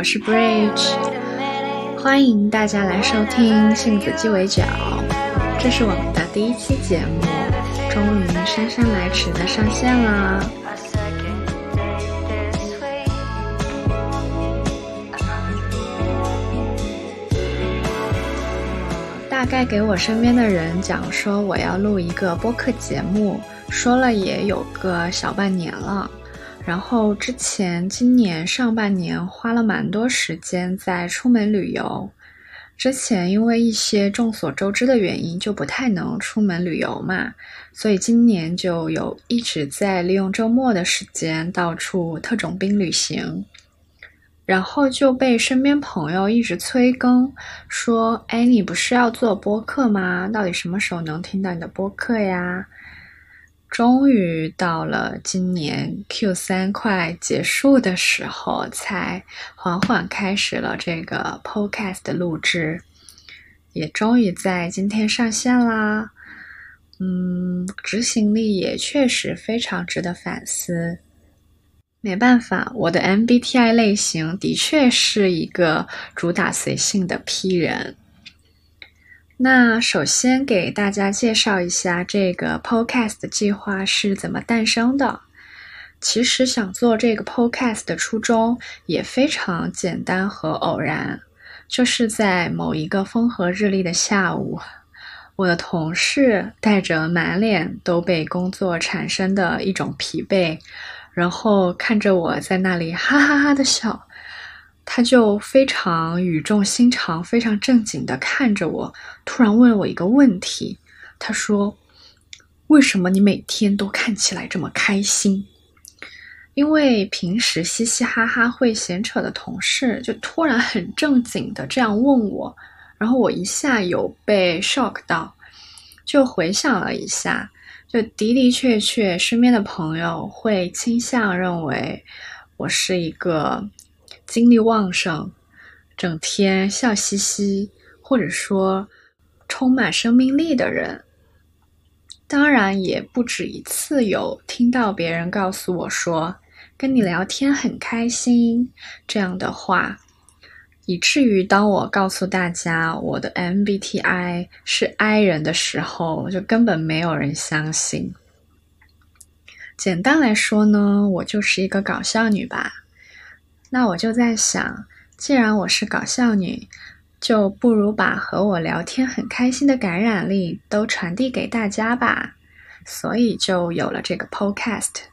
我是 Bridge，欢迎大家来收听杏子鸡尾酒。这是我们的第一期节目，终于姗姗来迟的上线了。大概给我身边的人讲说我要录一个播客节目，说了也有个小半年了。然后之前今年上半年花了蛮多时间在出门旅游，之前因为一些众所周知的原因就不太能出门旅游嘛，所以今年就有一直在利用周末的时间到处特种兵旅行，然后就被身边朋友一直催更，说：“哎，你不是要做播客吗？到底什么时候能听到你的播客呀？”终于到了今年 Q 三快结束的时候，才缓缓开始了这个 Podcast 的录制，也终于在今天上线啦。嗯，执行力也确实非常值得反思。没办法，我的 MBTI 类型的确是一个主打随性的 P 人。那首先给大家介绍一下这个 Podcast 计划是怎么诞生的。其实想做这个 Podcast 的初衷也非常简单和偶然，就是在某一个风和日丽的下午，我的同事带着满脸都被工作产生的一种疲惫，然后看着我在那里哈哈哈的笑。他就非常语重心长、非常正经的看着我，突然问了我一个问题。他说：“为什么你每天都看起来这么开心？”因为平时嘻嘻哈哈会闲扯的同事，就突然很正经的这样问我，然后我一下有被 shock 到，就回想了一下，就的的确确，身边的朋友会倾向认为我是一个。精力旺盛，整天笑嘻嘻，或者说充满生命力的人，当然也不止一次有听到别人告诉我说跟你聊天很开心这样的话，以至于当我告诉大家我的 MBTI 是 I 人的时候，就根本没有人相信。简单来说呢，我就是一个搞笑女吧。那我就在想，既然我是搞笑女，就不如把和我聊天很开心的感染力都传递给大家吧。所以就有了这个 Podcast。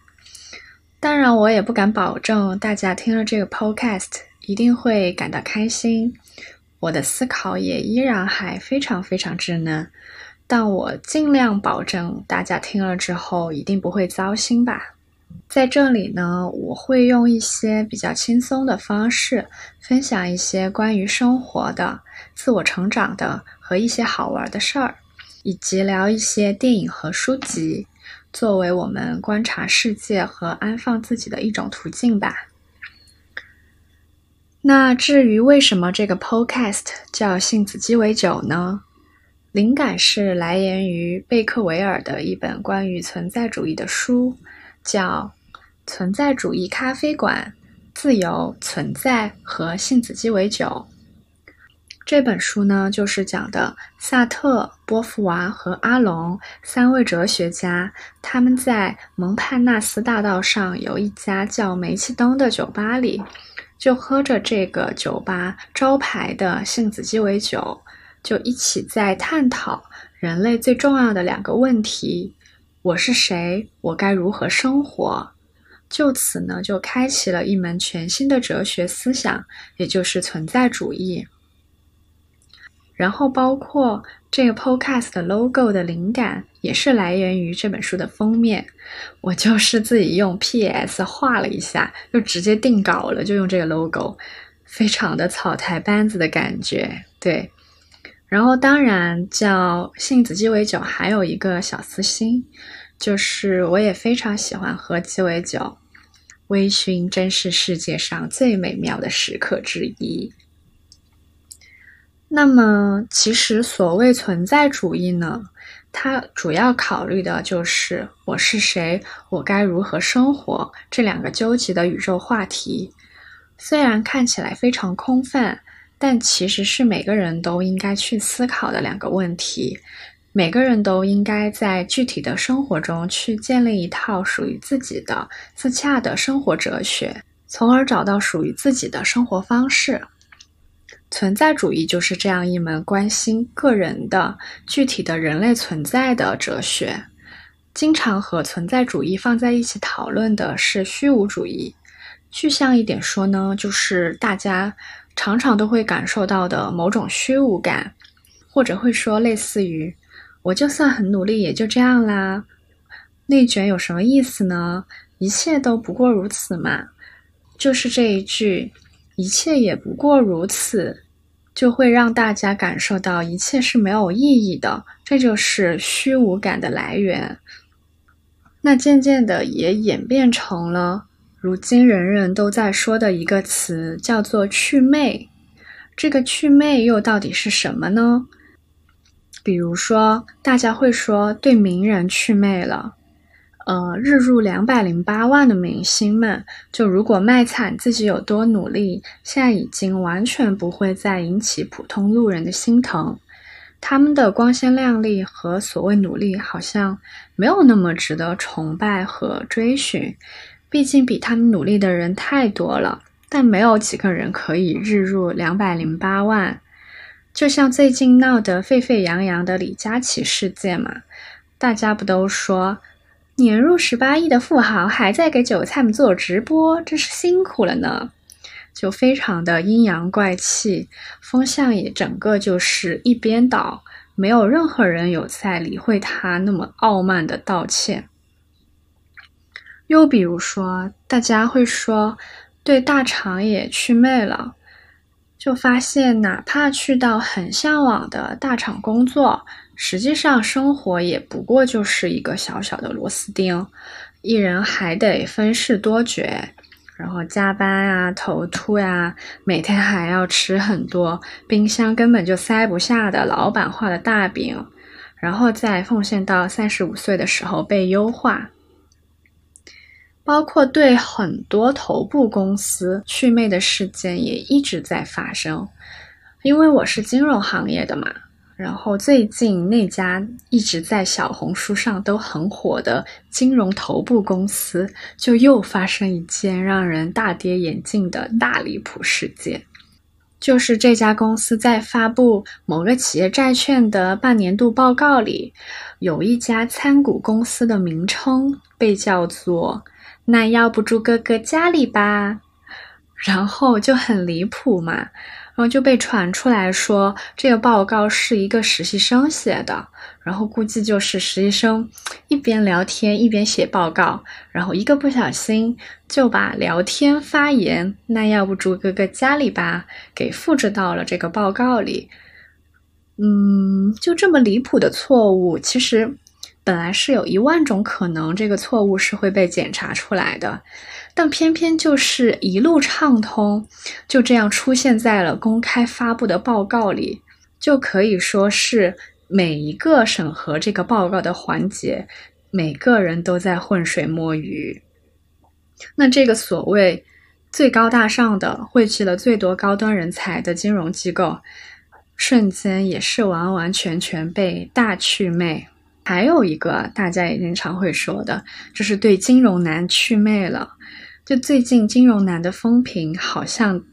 当然，我也不敢保证大家听了这个 Podcast 一定会感到开心。我的思考也依然还非常非常稚嫩，但我尽量保证大家听了之后一定不会糟心吧。在这里呢，我会用一些比较轻松的方式，分享一些关于生活的、自我成长的和一些好玩的事儿，以及聊一些电影和书籍，作为我们观察世界和安放自己的一种途径吧。那至于为什么这个 Podcast 叫“杏子鸡尾酒”呢？灵感是来源于贝克维尔的一本关于存在主义的书，叫。存在主义咖啡馆，自由存在和杏子鸡尾酒。这本书呢，就是讲的萨特、波伏娃和阿隆三位哲学家，他们在蒙帕纳斯大道上有一家叫煤气灯的酒吧里，就喝着这个酒吧招牌的杏子鸡尾酒，就一起在探讨人类最重要的两个问题：我是谁？我该如何生活？就此呢，就开启了一门全新的哲学思想，也就是存在主义。然后，包括这个 Podcast 的 logo 的灵感，也是来源于这本书的封面。我就是自己用 PS 画了一下，就直接定稿了，就用这个 logo，非常的草台班子的感觉。对，然后当然叫杏子鸡尾酒，还有一个小私心。就是我也非常喜欢喝鸡尾酒，微醺真是世界上最美妙的时刻之一。那么，其实所谓存在主义呢，它主要考虑的就是我是谁，我该如何生活这两个纠结的宇宙话题。虽然看起来非常空泛，但其实是每个人都应该去思考的两个问题。每个人都应该在具体的生活中去建立一套属于自己的自洽的生活哲学，从而找到属于自己的生活方式。存在主义就是这样一门关心个人的具体的人类存在的哲学。经常和存在主义放在一起讨论的是虚无主义。具象一点说呢，就是大家常常都会感受到的某种虚无感，或者会说类似于。我就算很努力，也就这样啦。内卷有什么意思呢？一切都不过如此嘛。就是这一句“一切也不过如此”，就会让大家感受到一切是没有意义的。这就是虚无感的来源。那渐渐的也演变成了如今人人都在说的一个词，叫做“祛魅”。这个“祛魅”又到底是什么呢？比如说，大家会说对名人祛魅了，呃，日入两百零八万的明星们，就如果卖惨自己有多努力，现在已经完全不会再引起普通路人的心疼。他们的光鲜亮丽和所谓努力，好像没有那么值得崇拜和追寻。毕竟比他们努力的人太多了，但没有几个人可以日入两百零八万。就像最近闹得沸沸扬扬的李佳琦事件嘛，大家不都说年入十八亿的富豪还在给韭菜们做直播，真是辛苦了呢？就非常的阴阳怪气，风向也整个就是一边倒，没有任何人有在理会他那么傲慢的道歉。又比如说，大家会说对大厂也祛魅了。就发现，哪怕去到很向往的大厂工作，实际上生活也不过就是一个小小的螺丝钉，一人还得分饰多角，然后加班啊、头秃呀，每天还要吃很多冰箱根本就塞不下的老板画的大饼，然后再奉献到三十五岁的时候被优化。包括对很多头部公司祛魅的事件也一直在发生，因为我是金融行业的嘛。然后最近那家一直在小红书上都很火的金融头部公司，就又发生一件让人大跌眼镜的大离谱事件，就是这家公司在发布某个企业债券的半年度报告里，有一家参股公司的名称被叫做。那要不住哥哥家里吧，然后就很离谱嘛，然后就被传出来说这个报告是一个实习生写的，然后估计就是实习生一边聊天一边写报告，然后一个不小心就把聊天发言“那要不住哥哥家里吧”给复制到了这个报告里。嗯，就这么离谱的错误，其实。本来是有一万种可能，这个错误是会被检查出来的，但偏偏就是一路畅通，就这样出现在了公开发布的报告里，就可以说是每一个审核这个报告的环节，每个人都在浑水摸鱼。那这个所谓最高大上的、汇聚了最多高端人才的金融机构，瞬间也是完完全全被大祛魅。还有一个大家也经常会说的，就是对金融男祛魅了。就最近金融男的风评好像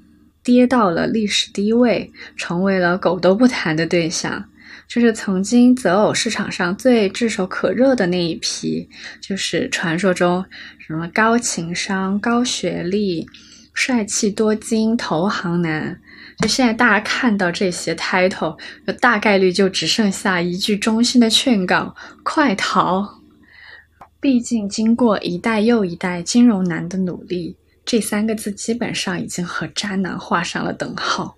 跌到了历史低位，成为了狗都不谈的对象。就是曾经择偶市场上最炙手可热的那一批，就是传说中什么高情商、高学历、帅气多金投行男。就现在，大家看到这些 title，大概率就只剩下一句衷心的劝告：快逃！毕竟，经过一代又一代金融男的努力，这三个字基本上已经和渣男画上了等号。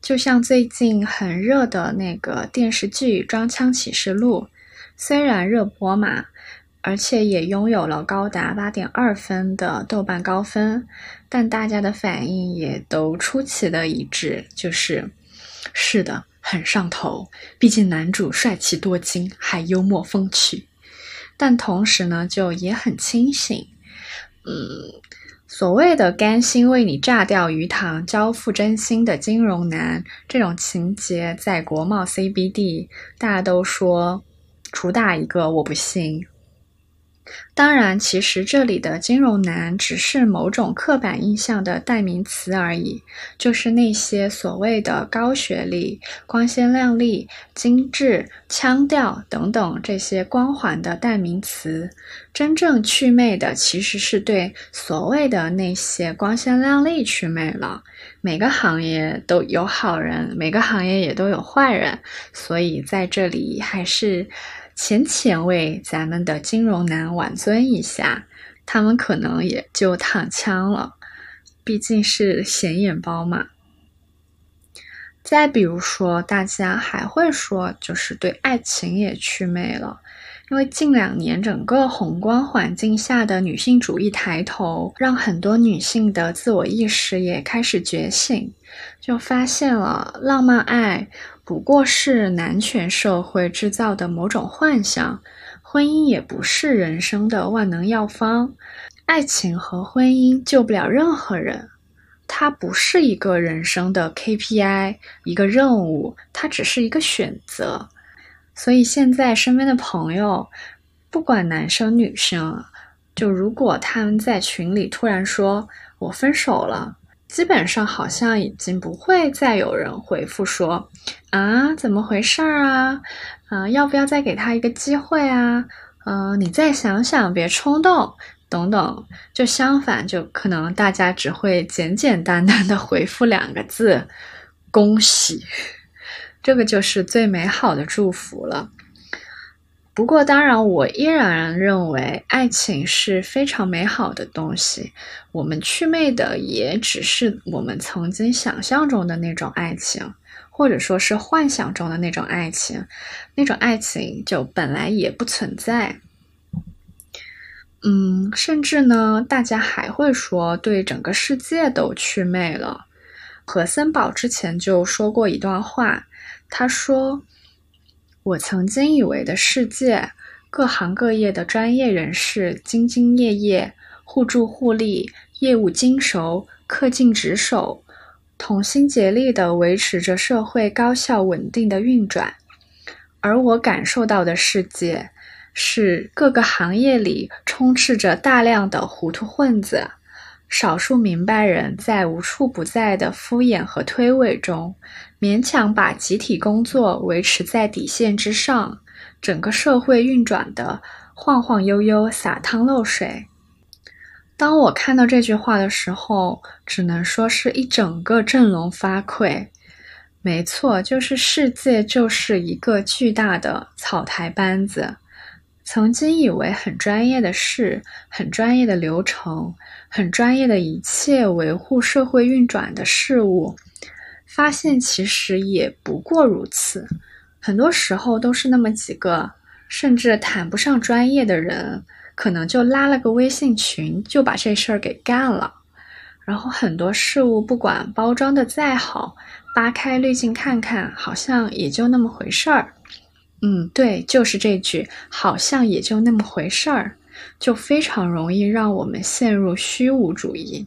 就像最近很热的那个电视剧《装腔启示录》，虽然热播嘛。而且也拥有了高达八点二分的豆瓣高分，但大家的反应也都出奇的一致，就是是的，很上头。毕竟男主帅气多金，还幽默风趣，但同时呢，就也很清醒。嗯，所谓的甘心为你炸掉鱼塘、交付真心的金融男，这种情节在国贸 CBD，大家都说主打一个，我不信。当然，其实这里的金融男只是某种刻板印象的代名词而已，就是那些所谓的高学历、光鲜亮丽、精致、腔调等等这些光环的代名词。真正祛魅的，其实是对所谓的那些光鲜亮丽祛魅了。每个行业都有好人，每个行业也都有坏人，所以在这里还是。浅浅为咱们的金融男挽尊一下，他们可能也就躺枪了，毕竟是显眼包嘛。再比如说，大家还会说，就是对爱情也祛魅了，因为近两年整个宏观环境下的女性主义抬头，让很多女性的自我意识也开始觉醒，就发现了浪漫爱。不过是男权社会制造的某种幻想，婚姻也不是人生的万能药方，爱情和婚姻救不了任何人，它不是一个人生的 KPI，一个任务，它只是一个选择。所以现在身边的朋友，不管男生女生，就如果他们在群里突然说我分手了。基本上好像已经不会再有人回复说啊，怎么回事儿啊？嗯，要不要再给他一个机会啊？嗯，你再想想，别冲动，等等。就相反，就可能大家只会简简单单的回复两个字：恭喜。这个就是最美好的祝福了。不过，当然，我依然认为爱情是非常美好的东西。我们祛魅的也只是我们曾经想象中的那种爱情，或者说是幻想中的那种爱情。那种爱情就本来也不存在。嗯，甚至呢，大家还会说对整个世界都祛魅了。何森宝之前就说过一段话，他说。我曾经以为的世界，各行各业的专业人士兢兢业业、互助互利、业务精熟、恪尽职守，同心竭力地维持着社会高效稳定的运转。而我感受到的世界，是各个行业里充斥着大量的糊涂混子。少数明白人在无处不在的敷衍和推诿中，勉强把集体工作维持在底线之上，整个社会运转的晃晃悠悠、洒汤漏水。当我看到这句话的时候，只能说是一整个振聋发聩。没错，就是世界就是一个巨大的草台班子。曾经以为很专业的事，很专业的流程，很专业的一切维护社会运转的事物，发现其实也不过如此。很多时候都是那么几个，甚至谈不上专业的人，可能就拉了个微信群，就把这事儿给干了。然后很多事物，不管包装的再好，扒开滤镜看看，好像也就那么回事儿。嗯，对，就是这句，好像也就那么回事儿，就非常容易让我们陷入虚无主义。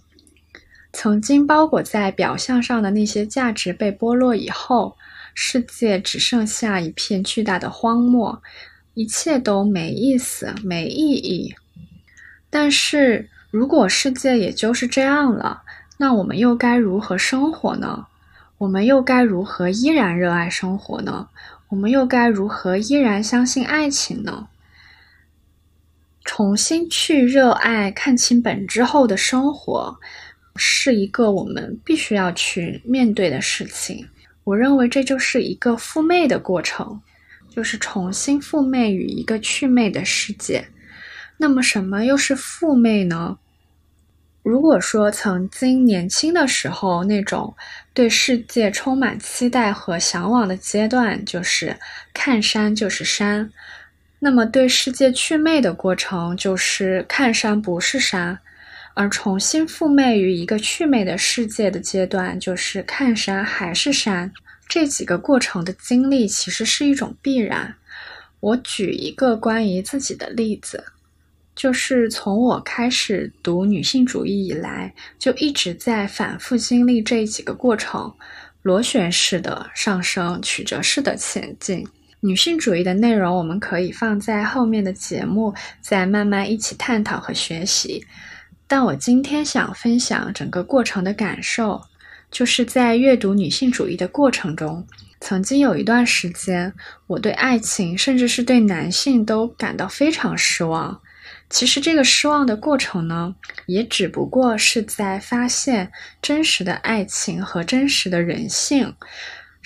曾经包裹在表象上的那些价值被剥落以后，世界只剩下一片巨大的荒漠，一切都没意思、没意义。但是如果世界也就是这样了，那我们又该如何生活呢？我们又该如何依然热爱生活呢？我们又该如何依然相信爱情呢？重新去热爱、看清本质后的生活，是一个我们必须要去面对的事情。我认为这就是一个复魅的过程，就是重新复魅于一个去魅的世界。那么，什么又是复魅呢？如果说曾经年轻的时候那种对世界充满期待和向往的阶段，就是看山就是山，那么对世界祛魅的过程就是看山不是山，而重新复魅于一个祛魅的世界的阶段，就是看山还是山。这几个过程的经历其实是一种必然。我举一个关于自己的例子。就是从我开始读女性主义以来，就一直在反复经历这几个过程，螺旋式的上升，曲折式的前进。女性主义的内容，我们可以放在后面的节目再慢慢一起探讨和学习。但我今天想分享整个过程的感受，就是在阅读女性主义的过程中，曾经有一段时间，我对爱情，甚至是对男性都感到非常失望。其实这个失望的过程呢，也只不过是在发现真实的爱情和真实的人性。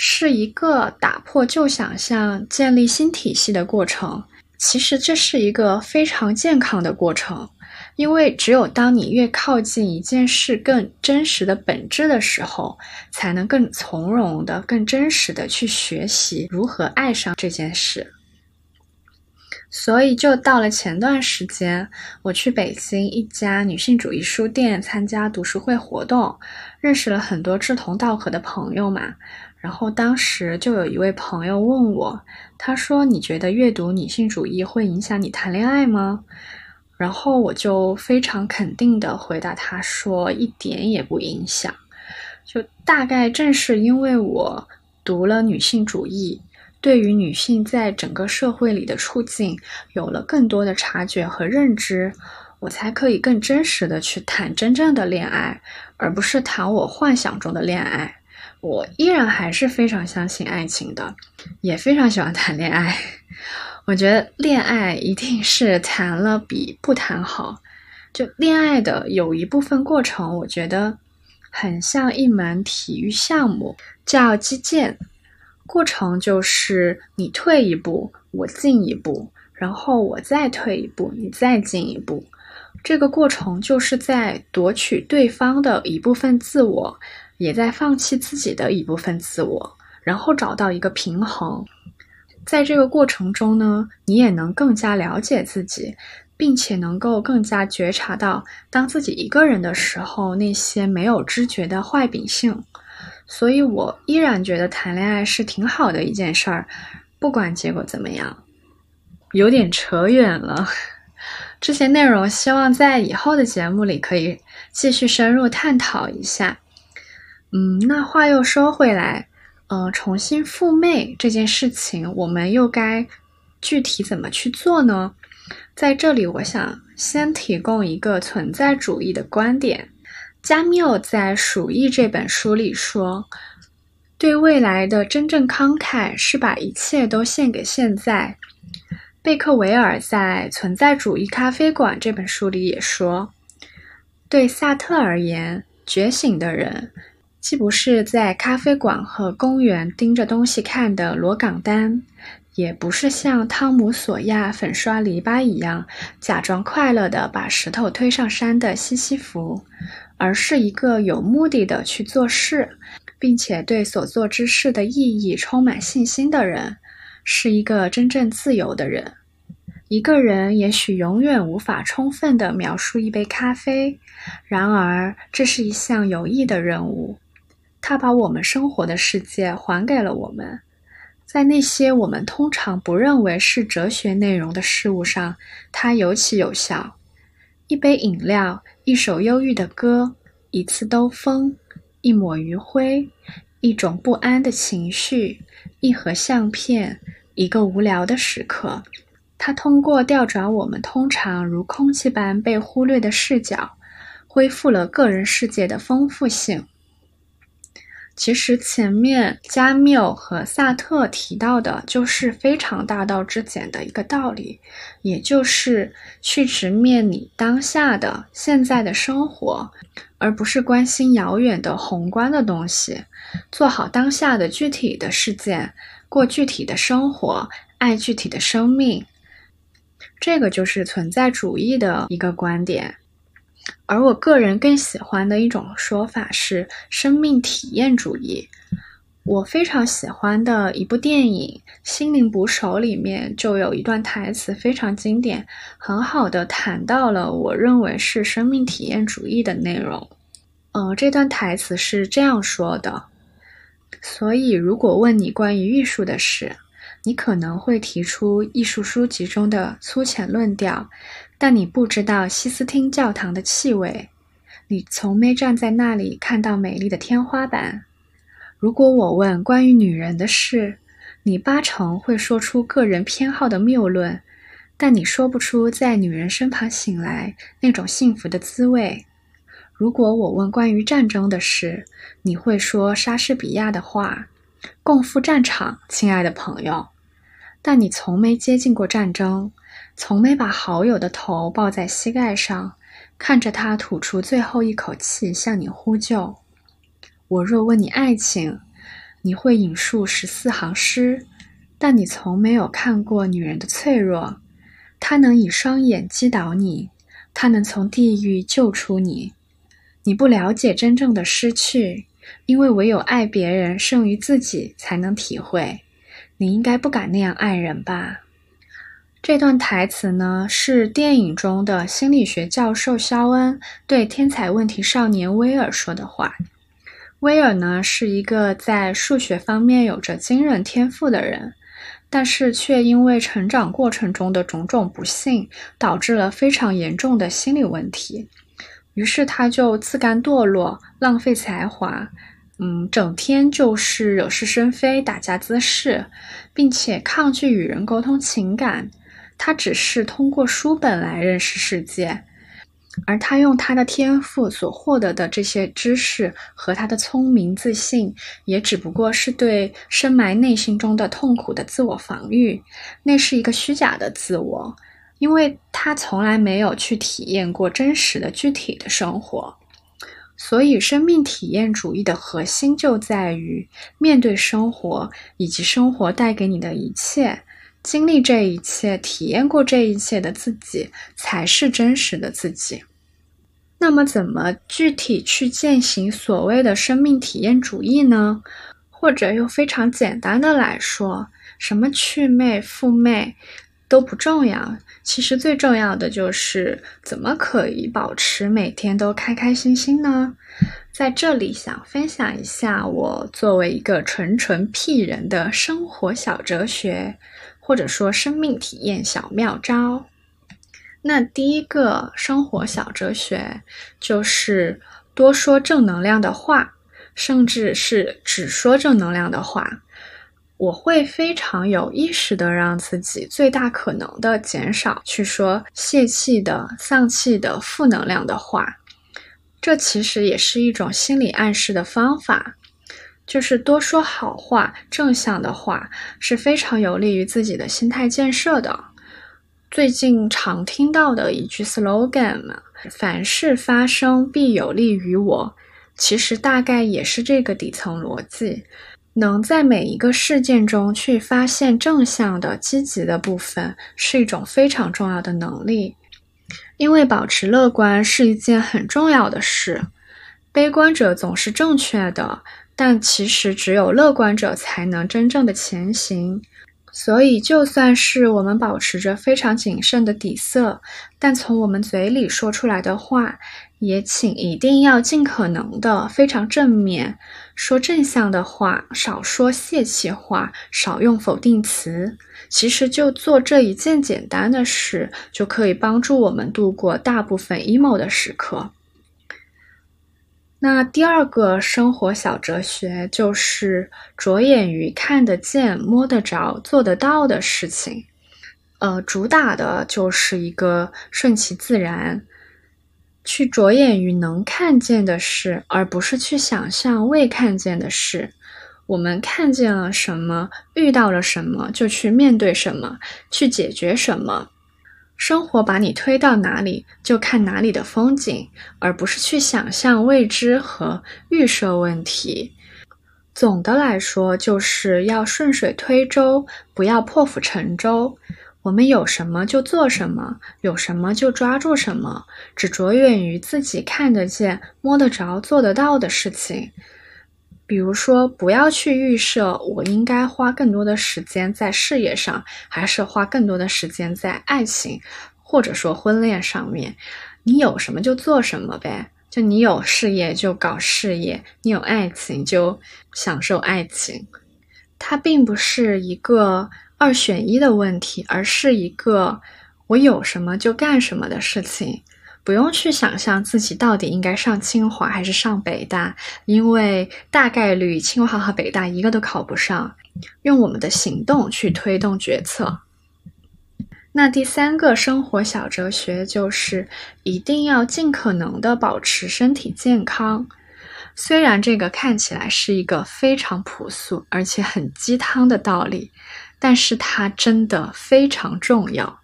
是一个打破旧想象、建立新体系的过程。其实这是一个非常健康的过程，因为只有当你越靠近一件事更真实的本质的时候，才能更从容的、更真实的去学习如何爱上这件事。所以，就到了前段时间，我去北京一家女性主义书店参加读书会活动，认识了很多志同道合的朋友嘛。然后当时就有一位朋友问我，他说：“你觉得阅读女性主义会影响你谈恋爱吗？”然后我就非常肯定的回答他说：“一点也不影响。”就大概正是因为我读了女性主义，对于女性在整个社会里的处境有了更多的察觉和认知，我才可以更真实的去谈真正的恋爱，而不是谈我幻想中的恋爱。我依然还是非常相信爱情的，也非常喜欢谈恋爱。我觉得恋爱一定是谈了比不谈好。就恋爱的有一部分过程，我觉得很像一门体育项目，叫击剑。过程就是你退一步，我进一步，然后我再退一步，你再进一步。这个过程就是在夺取对方的一部分自我。也在放弃自己的一部分自我，然后找到一个平衡。在这个过程中呢，你也能更加了解自己，并且能够更加觉察到，当自己一个人的时候，那些没有知觉的坏秉性。所以我依然觉得谈恋爱是挺好的一件事儿，不管结果怎么样。有点扯远了，这些内容希望在以后的节目里可以继续深入探讨一下。嗯，那话又说回来，呃，重新复媚这件事情，我们又该具体怎么去做呢？在这里，我想先提供一个存在主义的观点。加缪在《鼠疫》这本书里说：“对未来的真正慷慨是把一切都献给现在。”贝克维尔在《存在主义咖啡馆》这本书里也说：“对萨特而言，觉醒的人。”既不是在咖啡馆和公园盯着东西看的罗岗丹，也不是像汤姆索亚粉刷篱笆一样假装快乐的把石头推上山的西西弗，而是一个有目的的去做事，并且对所做之事的意义充满信心的人，是一个真正自由的人。一个人也许永远无法充分的描述一杯咖啡，然而这是一项有益的任务。他把我们生活的世界还给了我们，在那些我们通常不认为是哲学内容的事物上，它尤其有效。一杯饮料，一首忧郁的歌，一次兜风，一抹余晖，一种不安的情绪，一盒相片，一个无聊的时刻。它通过调转我们通常如空气般被忽略的视角，恢复了个人世界的丰富性。其实前面加缪和萨特提到的，就是非常大道至简的一个道理，也就是去直面你当下的现在的生活，而不是关心遥远的宏观的东西，做好当下的具体的事件，过具体的生活，爱具体的生命。这个就是存在主义的一个观点。而我个人更喜欢的一种说法是生命体验主义。我非常喜欢的一部电影《心灵捕手》里面就有一段台词非常经典，很好的谈到了我认为是生命体验主义的内容。嗯，这段台词是这样说的：所以，如果问你关于艺术的事，你可能会提出艺术书籍中的粗浅论调。但你不知道西斯汀教堂的气味。你从没站在那里看到美丽的天花板。如果我问关于女人的事，你八成会说出个人偏好的谬论，但你说不出在女人身旁醒来那种幸福的滋味。如果我问关于战争的事，你会说莎士比亚的话，共赴战场，亲爱的朋友。但你从没接近过战争，从没把好友的头抱在膝盖上，看着他吐出最后一口气向你呼救。我若问你爱情，你会引述十四行诗，但你从没有看过女人的脆弱。她能以双眼击倒你，她能从地狱救出你。你不了解真正的失去，因为唯有爱别人胜于自己，才能体会。你应该不敢那样爱人吧？这段台词呢，是电影中的心理学教授肖恩对天才问题少年威尔说的话。威尔呢是一个在数学方面有着惊人天赋的人，但是却因为成长过程中的种种不幸，导致了非常严重的心理问题。于是他就自甘堕落，浪费才华，嗯，整天就是惹是生非，打架滋事，并且抗拒与人沟通情感。他只是通过书本来认识世界。而他用他的天赋所获得的这些知识和他的聪明自信，也只不过是对深埋内心中的痛苦的自我防御。那是一个虚假的自我，因为他从来没有去体验过真实的具体的生活。所以，生命体验主义的核心就在于面对生活以及生活带给你的一切。经历这一切、体验过这一切的自己，才是真实的自己。那么，怎么具体去践行所谓的生命体验主义呢？或者用非常简单的来说，什么祛魅、复魅都不重要。其实最重要的就是怎么可以保持每天都开开心心呢？在这里想分享一下我作为一个纯纯屁人的生活小哲学。或者说生命体验小妙招，那第一个生活小哲学就是多说正能量的话，甚至是只说正能量的话。我会非常有意识的让自己最大可能的减少去说泄气的、丧气的、负能量的话。这其实也是一种心理暗示的方法。就是多说好话、正向的话是非常有利于自己的心态建设的。最近常听到的一句 slogan 嘛，“凡事发生必有利于我”，其实大概也是这个底层逻辑。能在每一个事件中去发现正向的、积极的部分，是一种非常重要的能力。因为保持乐观是一件很重要的事，悲观者总是正确的。但其实只有乐观者才能真正的前行，所以就算是我们保持着非常谨慎的底色，但从我们嘴里说出来的话，也请一定要尽可能的非常正面，说正向的话，少说泄气话，少用否定词。其实就做这一件简单的事，就可以帮助我们度过大部分 emo 的时刻。那第二个生活小哲学就是着眼于看得见、摸得着、做得到的事情，呃，主打的就是一个顺其自然，去着眼于能看见的事，而不是去想象未看见的事。我们看见了什么，遇到了什么，就去面对什么，去解决什么。生活把你推到哪里，就看哪里的风景，而不是去想象未知和预设问题。总的来说，就是要顺水推舟，不要破釜沉舟。我们有什么就做什么，有什么就抓住什么，只着眼于自己看得见、摸得着、做得到的事情。比如说，不要去预设我应该花更多的时间在事业上，还是花更多的时间在爱情，或者说婚恋上面。你有什么就做什么呗，就你有事业就搞事业，你有爱情就享受爱情。它并不是一个二选一的问题，而是一个我有什么就干什么的事情，不用去想象自己到底应该上清华还是上北大，因为大概率清华和北大一个都考不上。用我们的行动去推动决策。那第三个生活小哲学就是一定要尽可能的保持身体健康。虽然这个看起来是一个非常朴素而且很鸡汤的道理，但是它真的非常重要。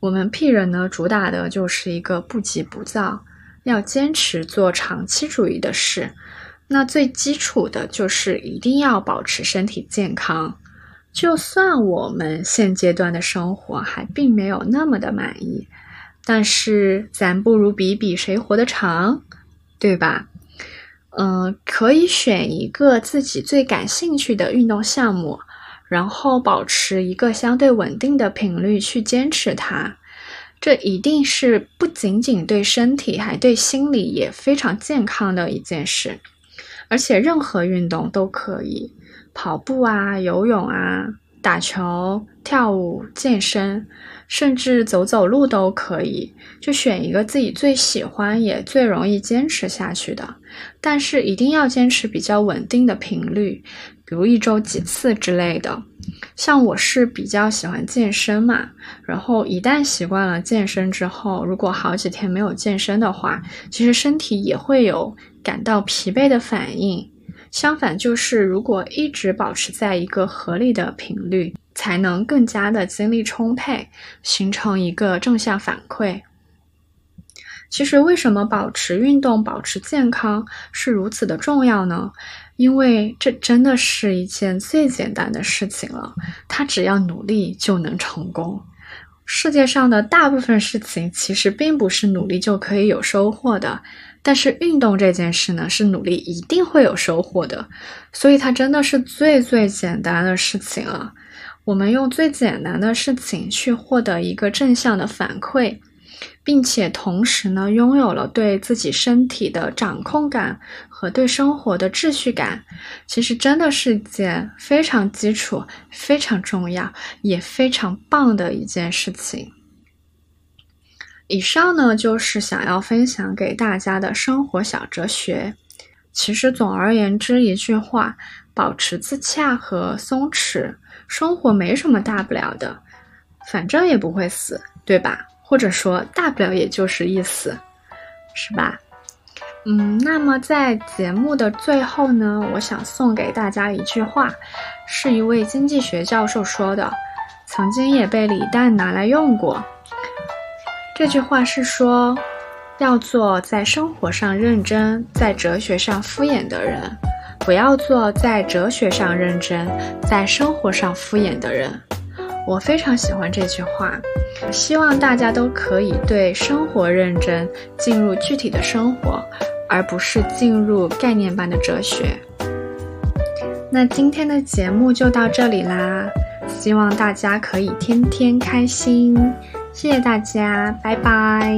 我们 P 人呢，主打的就是一个不急不躁，要坚持做长期主义的事。那最基础的就是一定要保持身体健康。就算我们现阶段的生活还并没有那么的满意，但是咱不如比比谁活得长，对吧？嗯，可以选一个自己最感兴趣的运动项目，然后保持一个相对稳定的频率去坚持它。这一定是不仅仅对身体，还对心理也非常健康的一件事。而且任何运动都可以，跑步啊、游泳啊、打球、跳舞、健身，甚至走走路都可以。就选一个自己最喜欢也最容易坚持下去的，但是一定要坚持比较稳定的频率，比如一周几次之类的。像我是比较喜欢健身嘛，然后一旦习惯了健身之后，如果好几天没有健身的话，其实身体也会有。感到疲惫的反应，相反就是如果一直保持在一个合理的频率，才能更加的精力充沛，形成一个正向反馈。其实为什么保持运动、保持健康是如此的重要呢？因为这真的是一件最简单的事情了，他只要努力就能成功。世界上的大部分事情其实并不是努力就可以有收获的。但是运动这件事呢，是努力一定会有收获的，所以它真的是最最简单的事情了。我们用最简单的事情去获得一个正向的反馈，并且同时呢，拥有了对自己身体的掌控感和对生活的秩序感，其实真的是件非常基础、非常重要也非常棒的一件事情。以上呢，就是想要分享给大家的生活小哲学。其实总而言之，一句话，保持自洽和松弛，生活没什么大不了的，反正也不会死，对吧？或者说，大不了也就是一死，是吧？嗯，那么在节目的最后呢，我想送给大家一句话，是一位经济学教授说的，曾经也被李诞拿来用过。这句话是说，要做在生活上认真、在哲学上敷衍的人，不要做在哲学上认真、在生活上敷衍的人。我非常喜欢这句话，希望大家都可以对生活认真，进入具体的生活，而不是进入概念般的哲学。那今天的节目就到这里啦，希望大家可以天天开心。谢谢大家，拜拜。